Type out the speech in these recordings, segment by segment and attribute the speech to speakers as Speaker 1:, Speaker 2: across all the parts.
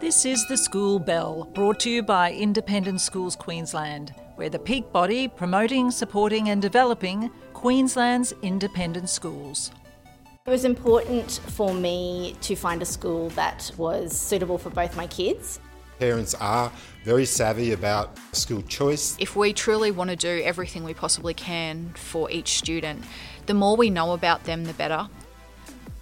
Speaker 1: This is the School Bell, brought to you by Independent Schools Queensland. We're the peak body promoting, supporting, and developing Queensland's independent schools.
Speaker 2: It was important for me to find a school that was suitable for both my kids.
Speaker 3: Parents are very savvy about school choice.
Speaker 4: If we truly want to do everything we possibly can for each student, the more we know about them, the better.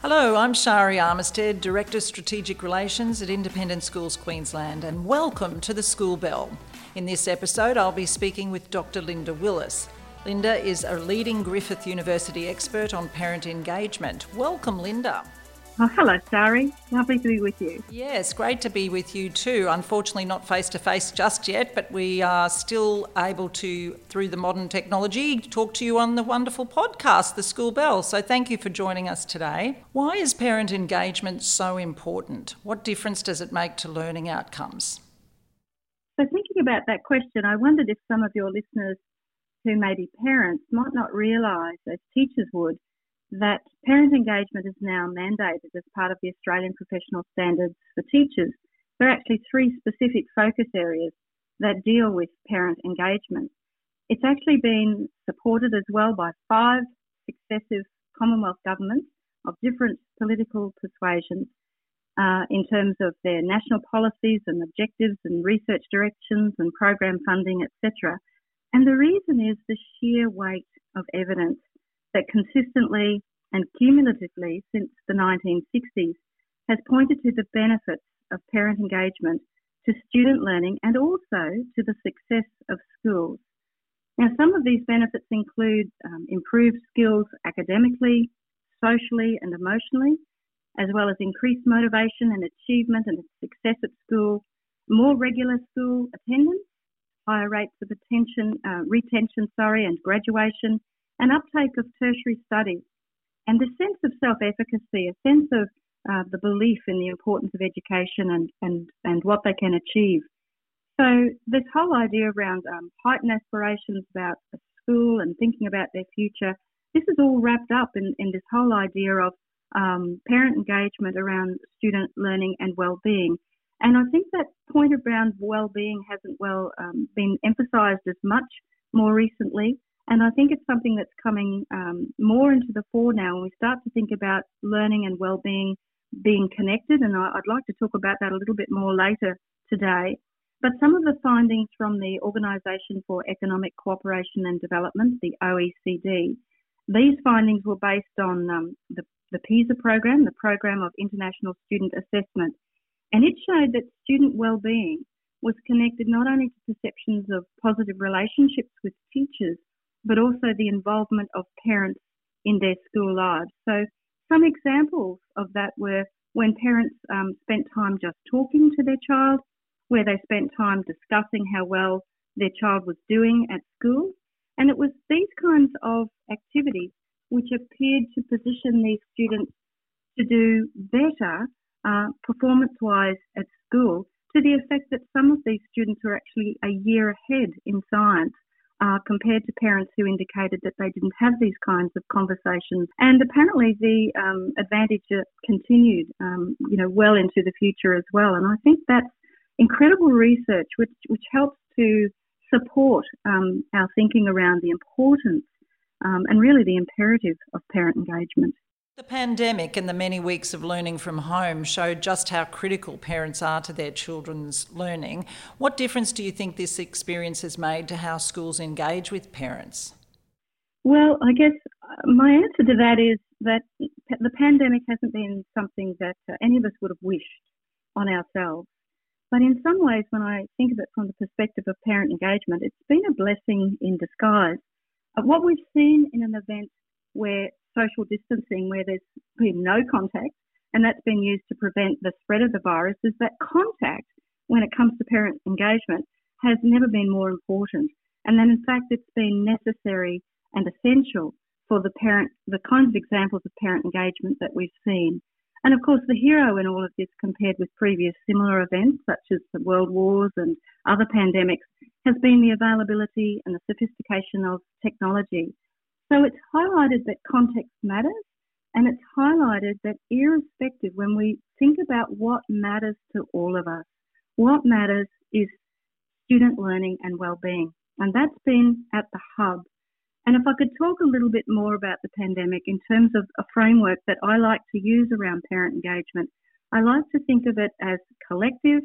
Speaker 1: Hello, I'm Shari Armistead, Director of Strategic Relations at Independent Schools Queensland, and welcome to the School Bell. In this episode, I'll be speaking with Dr. Linda Willis. Linda is a leading Griffith University expert on parent engagement. Welcome, Linda.
Speaker 5: Oh, hello, Shari. Lovely to be with you.
Speaker 1: Yes, great to be with you too. Unfortunately, not face to face just yet, but we are still able to, through the modern technology, talk to you on the wonderful podcast, The School Bell. So thank you for joining us today. Why is parent engagement so important? What difference does it make to learning outcomes?
Speaker 5: So, thinking about that question, I wondered if some of your listeners who may be parents might not realise, as teachers would, that parent engagement is now mandated as part of the Australian Professional Standards for Teachers. There are actually three specific focus areas that deal with parent engagement. It's actually been supported as well by five successive Commonwealth governments of different political persuasions uh, in terms of their national policies and objectives and research directions and program funding, etc. And the reason is the sheer weight of evidence that consistently and cumulatively since the 1960s has pointed to the benefits of parent engagement to student learning and also to the success of schools. Now, some of these benefits include um, improved skills academically, socially, and emotionally, as well as increased motivation and achievement and success at school, more regular school attendance, higher rates of attention, uh, retention, sorry, and graduation, and uptake of tertiary studies, and the sense of self-efficacy, a sense of uh, the belief in the importance of education and, and, and what they can achieve. So this whole idea around um, heightened aspirations about a school and thinking about their future, this is all wrapped up in, in this whole idea of um, parent engagement around student learning and well-being. And I think that point around well-being hasn't well um, been emphasised as much more recently. And I think it's something that's coming um, more into the fore now when we start to think about learning and well-being being connected. And I, would like to talk about that a little bit more later today. But some of the findings from the Organisation for Economic Cooperation and Development, the OECD, these findings were based on um, the, the PISA program, the Program of International Student Assessment, and it showed that student well-being was connected not only to perceptions of positive relationships with teachers, but also the involvement of parents in their school lives. So, some examples of that were when parents um, spent time just talking to their child, where they spent time discussing how well their child was doing at school. And it was these kinds of activities which appeared to position these students to do better uh, performance wise at school to the effect that some of these students were actually a year ahead in science uh, compared to parents who indicated that they didn't have these kinds of conversations. And apparently, the um, advantage continued, um, you know, well into the future as well. And I think that's incredible research, which which helps to support um, our thinking around the importance um, and really the imperative of parent engagement.
Speaker 1: The pandemic and the many weeks of learning from home showed just how critical parents are to their children's learning. What difference do you think this experience has made to how schools engage with parents?
Speaker 5: Well, I guess uh, my answer to that is that the pandemic hasn't been something that uh, any of us would have wished on ourselves. But in some ways, when I think of it from the perspective of parent engagement, it's been a blessing in disguise. Uh, what we've seen in an event where social distancing where there's been no contact, and that's been used to prevent the spread of the virus, is that contact, when it comes to parent engagement, has never been more important. And then, in fact, it's been necessary and essential for the parent, the kinds of examples of parent engagement that we've seen. And of course, the hero in all of this, compared with previous similar events such as the world wars and other pandemics, has been the availability and the sophistication of technology. So it's highlighted that context matters And it's highlighted that irrespective, when we think about what matters to all of us, what matters is student learning and well-being. And that's been at the hub. And if I could talk a little bit more about the pandemic in terms of a framework that I like to use around parent engagement, I like to think of it as collective,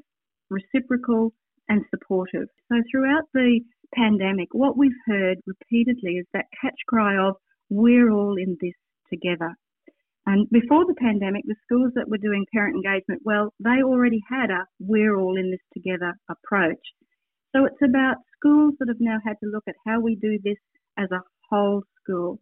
Speaker 5: reciprocal, and supportive. So throughout the pandemic, what we've heard repeatedly is that catch cry of, we're all in this together. And before the pandemic, the schools that were doing parent engagement, well, they already had a we're all in this together approach. So it's about schools that have now had to look at how we do this as a whole school,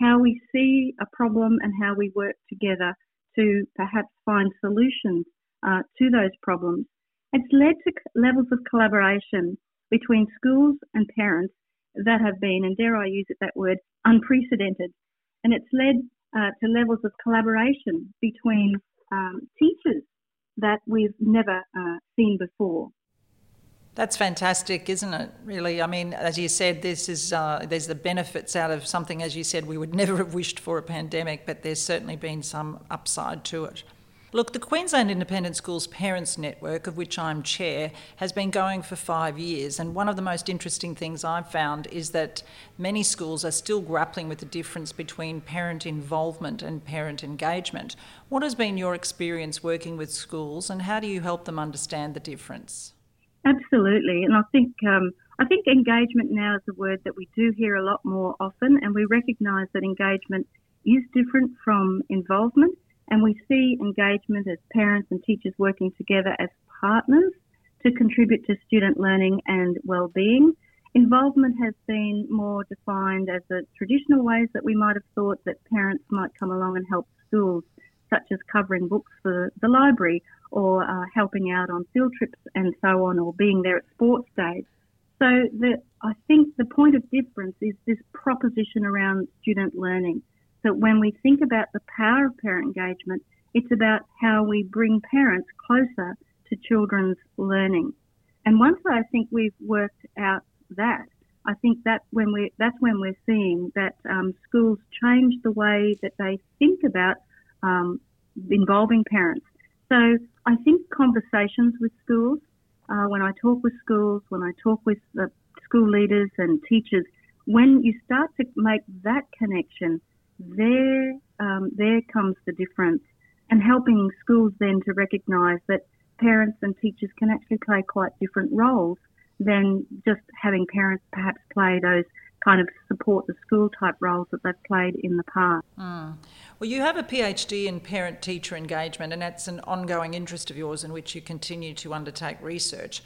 Speaker 5: how we see a problem and how we work together to perhaps find solutions uh, to those problems. It's led to levels of collaboration between schools and parents that have been, and dare I use it that word, unprecedented. And it's led uh, to levels of collaboration between um, teachers that we've never uh, seen before.
Speaker 1: That's fantastic, isn't it? Really, I mean, as you said, this is uh, there's the benefits out of something, as you said, we would never have wished for a pandemic, but there's certainly been some upside to it. Look, the Queensland Independent Schools Parents Network, of which I'm chair, has been going for five years. And one of the most interesting things I've found is that many schools are still grappling with the difference between parent involvement and parent engagement. What has been your experience working with schools, and how do you help them understand the difference?
Speaker 5: Absolutely, and I think um, I think engagement now is a word that we do hear a lot more often, and we recognise that engagement is different from involvement. And we see engagement as parents and teachers working together as partners to contribute to student learning and well-being. Involvement has been more defined as the traditional ways that we might have thought that parents might come along and help schools, such as covering books for the library or uh, helping out on field trips and so on, or being there at sports days. So the, I think the point of difference is this proposition around student learning that when we think about the power of parent engagement, it's about how we bring parents closer to children's learning. And once I think we've worked out that, I think that when we that's when we're seeing that um, schools change the way that they think about um, involving parents. So I think conversations with schools, uh, when I talk with schools, when I talk with the school leaders and teachers, when you start to make that connection there, um, there comes the difference, and helping schools then to recognise that parents and teachers can actually play quite different roles than just having parents perhaps play those kind of support the school type roles that they've played in the past.
Speaker 1: Mm. Well, you have a PhD in parent teacher engagement, and that's an ongoing interest of yours in which you continue to undertake research.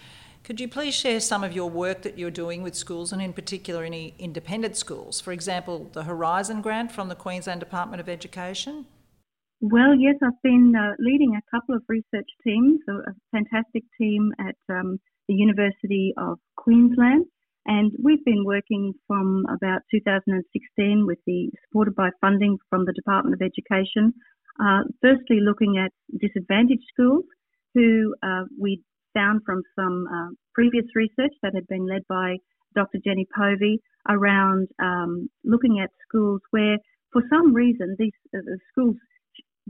Speaker 1: Could you please share some of your work that you're doing with schools and, in particular, any independent schools? For example, the Horizon Grant from the Queensland Department of Education?
Speaker 5: Well, yes, I've been uh, leading a couple of research teams, a, fantastic team at um, the University of Queensland. And we've been working from about 2016 with the supported by funding from the Department of Education. Uh, firstly, looking at disadvantaged schools who uh, we found from some uh, previous research that had been led by Dr. Jenny Povey around um, looking at schools where, for some reason, these uh, schools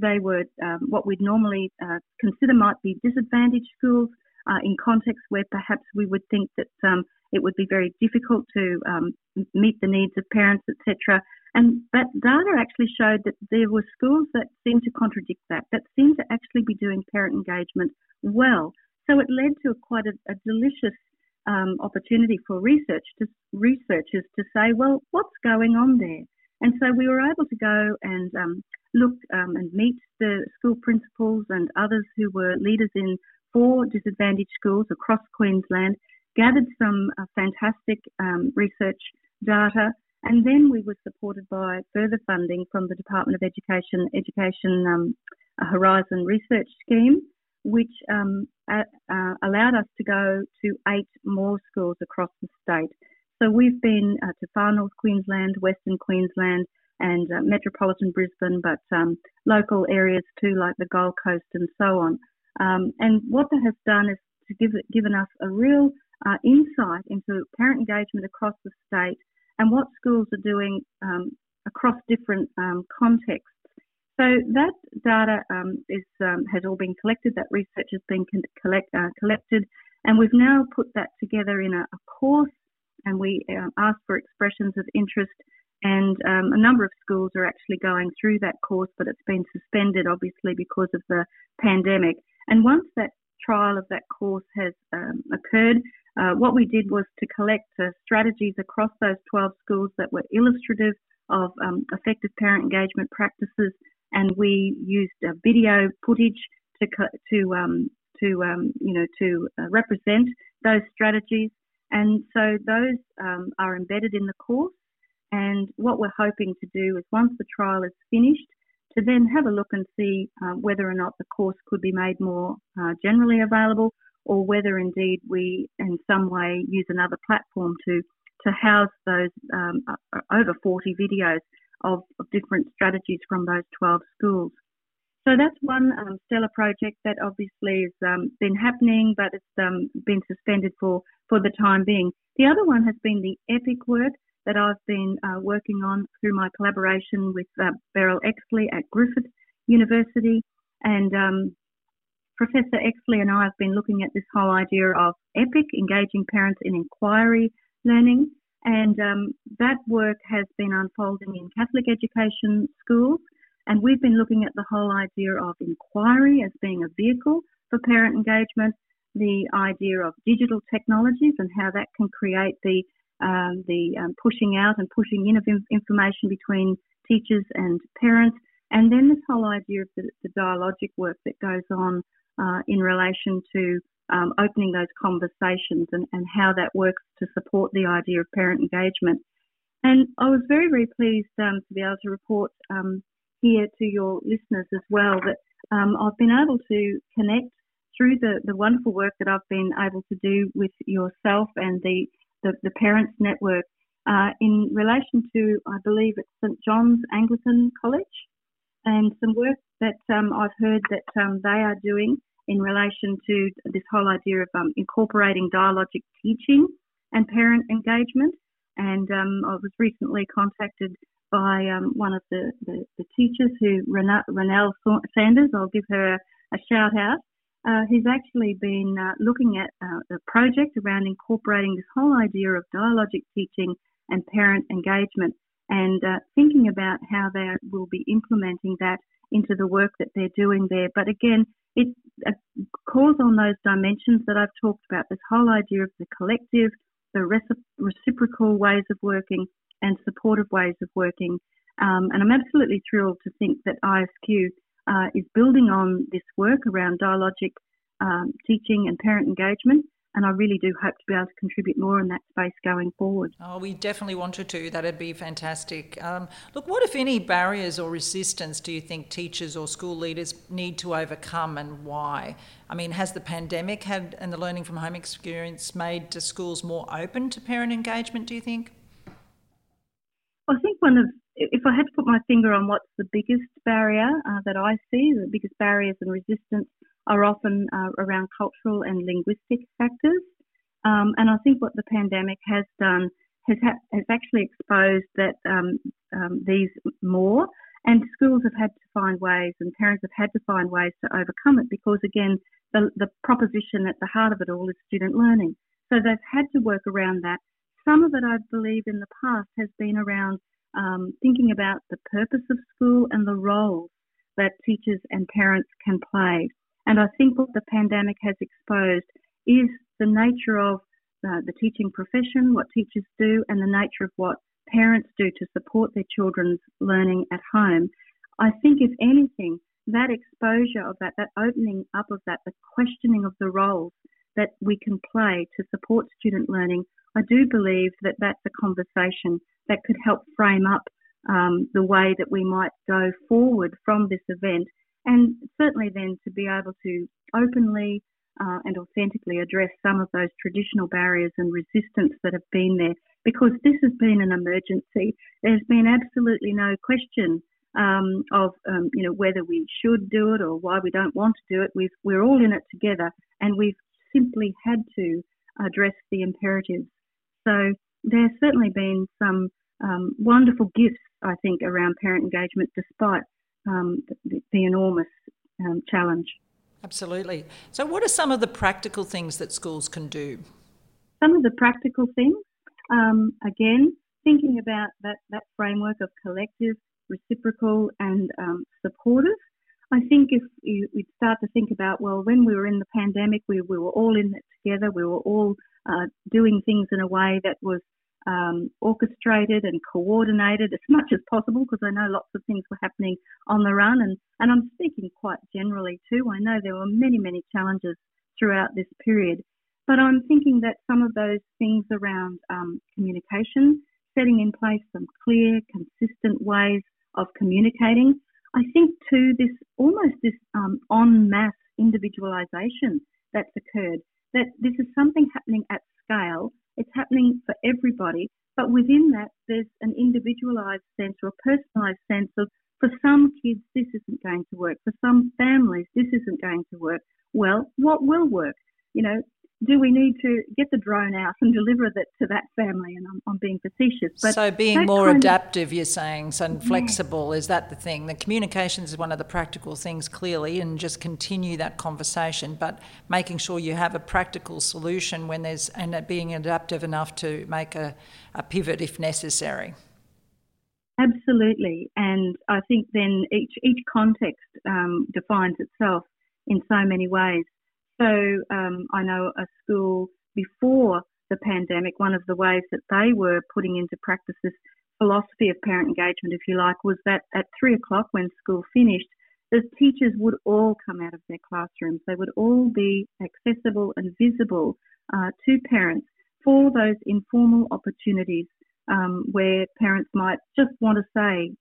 Speaker 5: they were um, what we'd normally uh, consider might be disadvantaged schools uh, in contexts where perhaps we would think that um, it would be very difficult to um, meet the needs of parents, etc. And that data actually showed that there were schools that seemed to contradict that, that seemed to actually be doing parent engagement well. So it led to quite a, a delicious um, opportunity for research to, researchers to say, well, what's going on there? And so we were able to go and um, look um, and meet the school principals and others who were leaders in four disadvantaged schools across Queensland, gathered some uh, fantastic um, research data, and then we were supported by further funding from the Department of Education Education um, Horizon Research Scheme which um, uh, allowed us to go to eight more schools across the state. So we've been uh, to far north Queensland, Western Queensland, and uh, metropolitan Brisbane, but um, local areas too, like the Gold Coast and so on. Um, and what that has done is to give given us a real uh, insight into parent engagement across the state and what schools are doing um, across different um, contexts. So that data um, is, um, has all been collected, that research has been collect, uh, collected, and we've now put that together in a, a course and we uh, ask for expressions of interest and um, a number of schools are actually going through that course, but it's been suspended obviously because of the pandemic. And once that trial of that course has um, occurred, uh, what we did was to collect uh, strategies across those 12 schools that were illustrative of um, effective parent engagement practices, and we used uh, video footage to to um, to um, you know to uh, represent those strategies. And so those um, are embedded in the course. And what we're hoping to do is once the trial is finished, to then have a look and see uh, whether or not the course could be made more uh, generally available or whether indeed we in some way use another platform to, to house those um, over 40 videos of, of, different strategies from those 12 schools. So that's one um, stellar project that obviously has um, been happening, but it's um, been suspended for, for the time being. The other one has been the EPIC work that I've been uh, working on through my collaboration with uh, Beryl Exley at Griffith University. And um, Professor Exley and I have been looking at this whole idea of EPIC, engaging parents in inquiry learning. And um, that work has been unfolding in Catholic education schools. And we've been looking at the whole idea of inquiry as being a vehicle for parent engagement, the idea of digital technologies and how that can create the um, the um, pushing out and pushing in of information between teachers and parents, and then this whole idea of the, the dialogic work that goes on uh, in relation to um, opening those conversations and, and how that works to support the idea of parent engagement. And I was very, very pleased um, to be able to report um, here to your listeners as well that um, I've been able to connect through the, the wonderful work that I've been able to do with yourself and the the, the Parents Network, uh, in relation to, I believe it's St John's Anglican College, and some work that um, I've heard that um, they are doing in relation to this whole idea of um, incorporating dialogic teaching and parent engagement. And um, I was recently contacted by um, one of the, the, the, teachers who, Renelle Sanders, I'll give her a, shout out, uh, he's actually been uh, looking at uh, a project around incorporating this whole idea of dialogic teaching and parent engagement and uh, thinking about how they will be implementing that into the work that they're doing there. But again, it uh, calls on those dimensions that I've talked about this whole idea of the collective, the reciprocal ways of working, and supportive ways of working. Um, and I'm absolutely thrilled to think that ISQ uh, is building on this work around dialogic um, teaching and parent engagement. And I really do hope to be able to contribute more in that space going forward.
Speaker 1: Oh, we definitely want to do. That'd be fantastic. Um, look, what, if any, barriers or resistance do you think teachers or school leaders need to overcome and why? I mean, has the pandemic had and the learning from home experience made schools more open to parent engagement, do you think?
Speaker 5: I think one of if I had to put my finger on what's the biggest barrier uh, that I see, the biggest barriers and resistance are often uh, around cultural and linguistic factors. Um, and I think what the pandemic has done has, ha- has actually exposed that um, um, these more, and schools have had to find ways, and parents have had to find ways to overcome it because, again, the, the proposition at the heart of it all is student learning. So they've had to work around that. Some of it, I believe, in the past has been around um, thinking about the purpose of school and the roles that teachers and parents can play. And I think what the pandemic has exposed is the nature of uh, the teaching profession, what teachers do, and the nature of what parents do to support their children's learning at home. I think, if anything, that exposure of that, that opening up of that, the questioning of the roles that we can play to support student learning, I do believe that that's a conversation that could help frame up um, the way that we might go forward from this event, and certainly then to be able to openly uh, and authentically address some of those traditional barriers and resistance that have been there. Because this has been an emergency, there's been absolutely no question um, of um, you know whether we should do it or why we don't want to do it. We've, we're all in it together, and we've simply had to address the imperatives. So there's certainly been some um, wonderful gifts, I think, around parent engagement, despite um, the, the, enormous um, challenge.
Speaker 1: Absolutely. So, what are some of the practical things that schools can do?
Speaker 5: Some of the practical things, um, again, thinking about that, that framework of collective, reciprocal, and um, supportive. I think if you, would start to think about, well, when we were in the pandemic, we, we were all in it together, we were all uh, doing things in a way that was um, orchestrated and coordinated as much as possible because I know lots of things were happening on the run and, and I'm speaking quite generally too. I know there were many, many challenges throughout this period, but I'm thinking that some of those things around um, communication, setting in place some clear, consistent ways of communicating. I think too this almost this um, en masse individualisation that's occurred. That this is something happening at scale it's happening for everybody, but within that, there's an individualized sense or a personalized sense of for some kids, this isn't going to work. For some families, this isn't going to work. Well, what will work? You know, do we need to get the drone out and deliver that to that family? And I'm, I'm being facetious.
Speaker 1: But so being more adaptive, of, you're saying, so and flexible, yeah. is that the thing? The communications is one of the practical things, clearly, and just continue that conversation, but making sure you have a practical solution when there's, and being adaptive enough to make a, a pivot if necessary.
Speaker 5: Absolutely, and I think then each each context um, defines itself in so many ways. So um, I know a school before the pandemic, one of the ways that they were putting into practice this philosophy of parent engagement, if you like, was that at three o'clock when school finished, the teachers would all come out of their classrooms. They would all be accessible and visible uh, to parents for those informal opportunities um, where parents might just want to say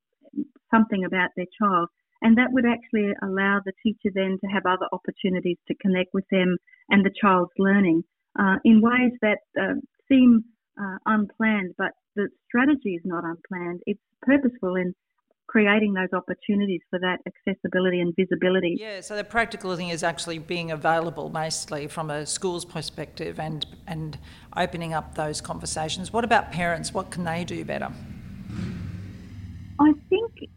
Speaker 5: something about their child. And that would actually allow the teacher then to have other opportunities to connect with them and the child's learning uh, in ways that uh, seem uh, unplanned, but the strategy is not unplanned. It's purposeful in creating those opportunities for that accessibility and visibility.
Speaker 1: Yeah, so the practical thing is actually being available mostly from a school's perspective and and opening up those conversations. What about parents? What can they do better?
Speaker 5: I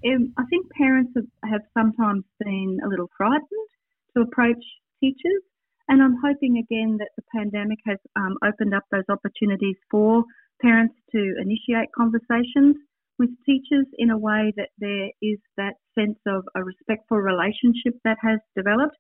Speaker 5: um, I think parents have, have sometimes been a little frightened to approach teachers, and I'm hoping again that the pandemic has um, opened up those opportunities for parents to initiate conversations with teachers in a way that there is that sense of a respectful relationship that has developed.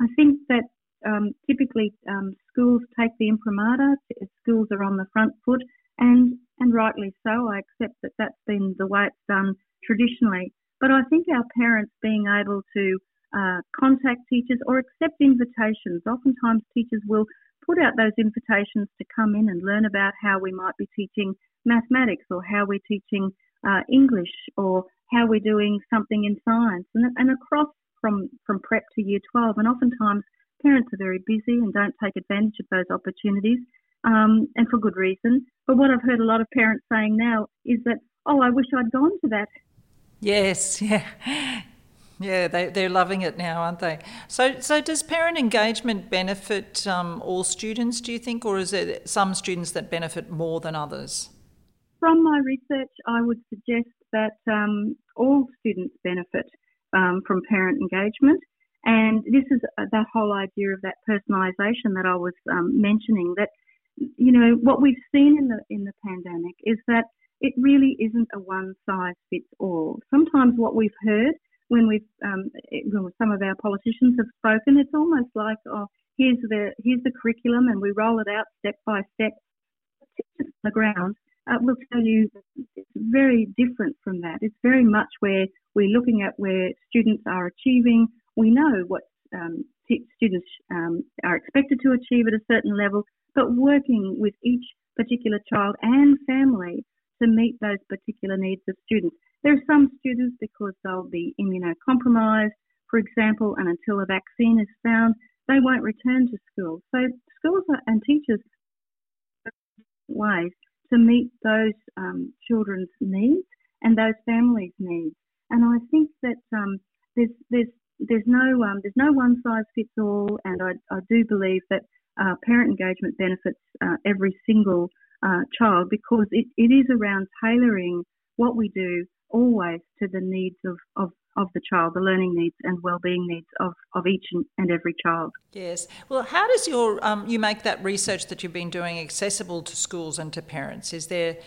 Speaker 5: I think that um, typically um, schools take the imprimatur, schools are on the front foot, and and rightly so. I accept that that's been the way it's done traditionally. But I think our parents being able to uh, contact teachers or accept invitations. Oftentimes, teachers will put out those invitations to come in and learn about how we might be teaching mathematics or how we're teaching uh, English or how we're doing something in science and, and across from, from prep to year 12. And oftentimes, parents are very busy and don't take advantage of those opportunities um, and for good reason. But what I've heard a lot of parents saying now is that, oh, I wish I'd gone to that.
Speaker 1: Yes, yeah. Yeah, they, they're loving it now, aren't they? So, so does parent engagement benefit um, all students, do you think, or is there some students that benefit more than others?
Speaker 5: From my research, I would suggest that um, all students benefit um, from parent engagement. And this is uh, that whole idea of that personalisation that I was um, mentioning. That you know, what we've seen in the in the pandemic is that it really isn't a one size fits all. Sometimes what we've heard when we've um, when some of our politicians have spoken, it's almost like, oh, here's the here's the curriculum, and we roll it out step by step. Teachers on the ground uh, will tell you it's very different from that. It's very much where we're looking at where students are achieving. We know what um, students um, are expected to achieve at a certain level, but working with each particular child and family to meet those particular needs of students. There are some students because they'll be immunocompromised, for example, and until a vaccine is found, they won't return to school. So schools and teachers ways to meet those um, children's needs and those families' needs. And I think that um, there's there's there's no um, there's no one size fits all, and I, I do believe that uh, parent engagement benefits uh, every single uh, child because it, it is around tailoring what we do always to the needs of, of, of the child, the learning needs and well-being needs of, of each and every child.
Speaker 1: Yes. Well, how does your um, you make that research that you've been doing accessible to schools and to parents? Is there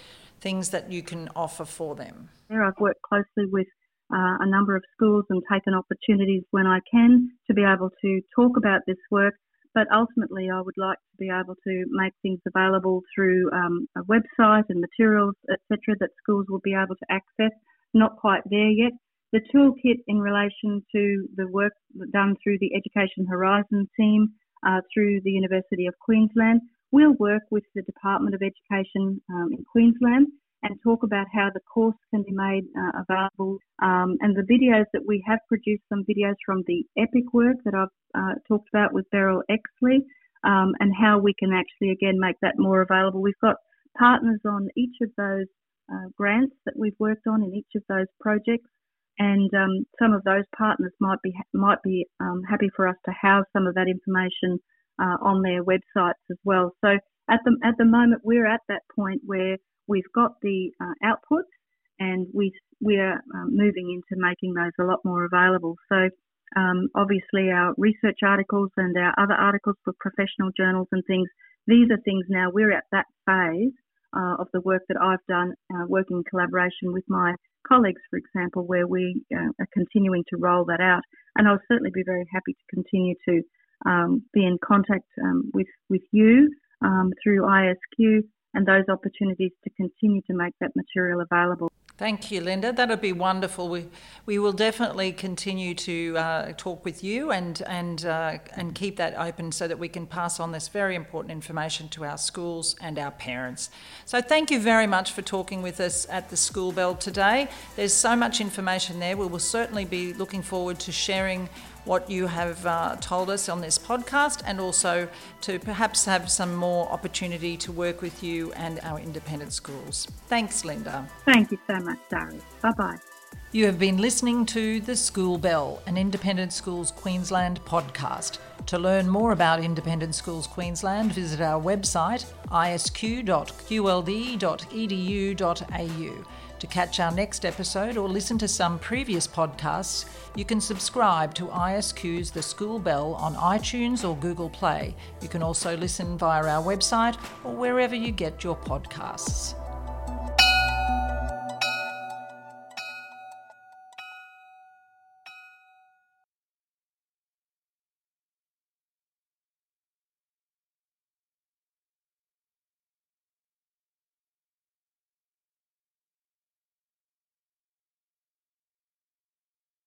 Speaker 1: things that you can offer for them?
Speaker 5: There, I've worked closely with uh, a number of schools and taken opportunities when I can to be able to talk about this work. But ultimately, I would like to be able to make things available through um, a website and materials, etc., that schools will be able to access. Not quite there yet. The toolkit in relation to the work done through the Education Horizon team uh, through the University of Queensland will work with the Department of Education um, in Queensland and talk about how the course can be made uh, available. Um, and the videos that we have produced, some videos from the EPIC work that I've uh, talked about with Beryl Exley, um, and how we can actually again make that more available. We've got partners on each of those uh, grants that we've worked on in each of those projects, and um, some of those partners might be might be um, happy for us to house some of that information uh, on their websites as well. So at the at the moment, we're at that point where we've got the uh, and we we're um, moving into making those a lot more available. So um, obviously our research articles and our other articles for professional journals and things, these are things now we're at that phase uh, of the work that I've done, uh, working in collaboration with my colleagues, for example, where we uh, are continuing to roll that out. And I'll certainly be very happy to continue to um, be in contact um, with with you um, through ISQ and those opportunities to continue to make that material available.
Speaker 1: Thank you, Linda. That'd be wonderful. We, we will definitely continue to uh, talk with you and and uh, and keep that open so that we can pass on this very important information to our schools and our parents. So thank you very much for talking with us at the School Bell today. There's so much information there. We will certainly be looking forward to sharing what you have uh, told us on this podcast and also to perhaps have some more opportunity to work with you and our independent schools. Thanks, Linda.
Speaker 5: Thank you so much, Dari. Bye bye.
Speaker 1: You have been listening to The School Bell, an Independent Schools Queensland podcast. To learn more about Independent Schools Queensland, visit our website isq.qld.edu.au. To catch our next episode or listen to some previous podcasts, you can subscribe to ISQ's The School Bell on iTunes or Google Play. You can also listen via our website or wherever you get your podcasts.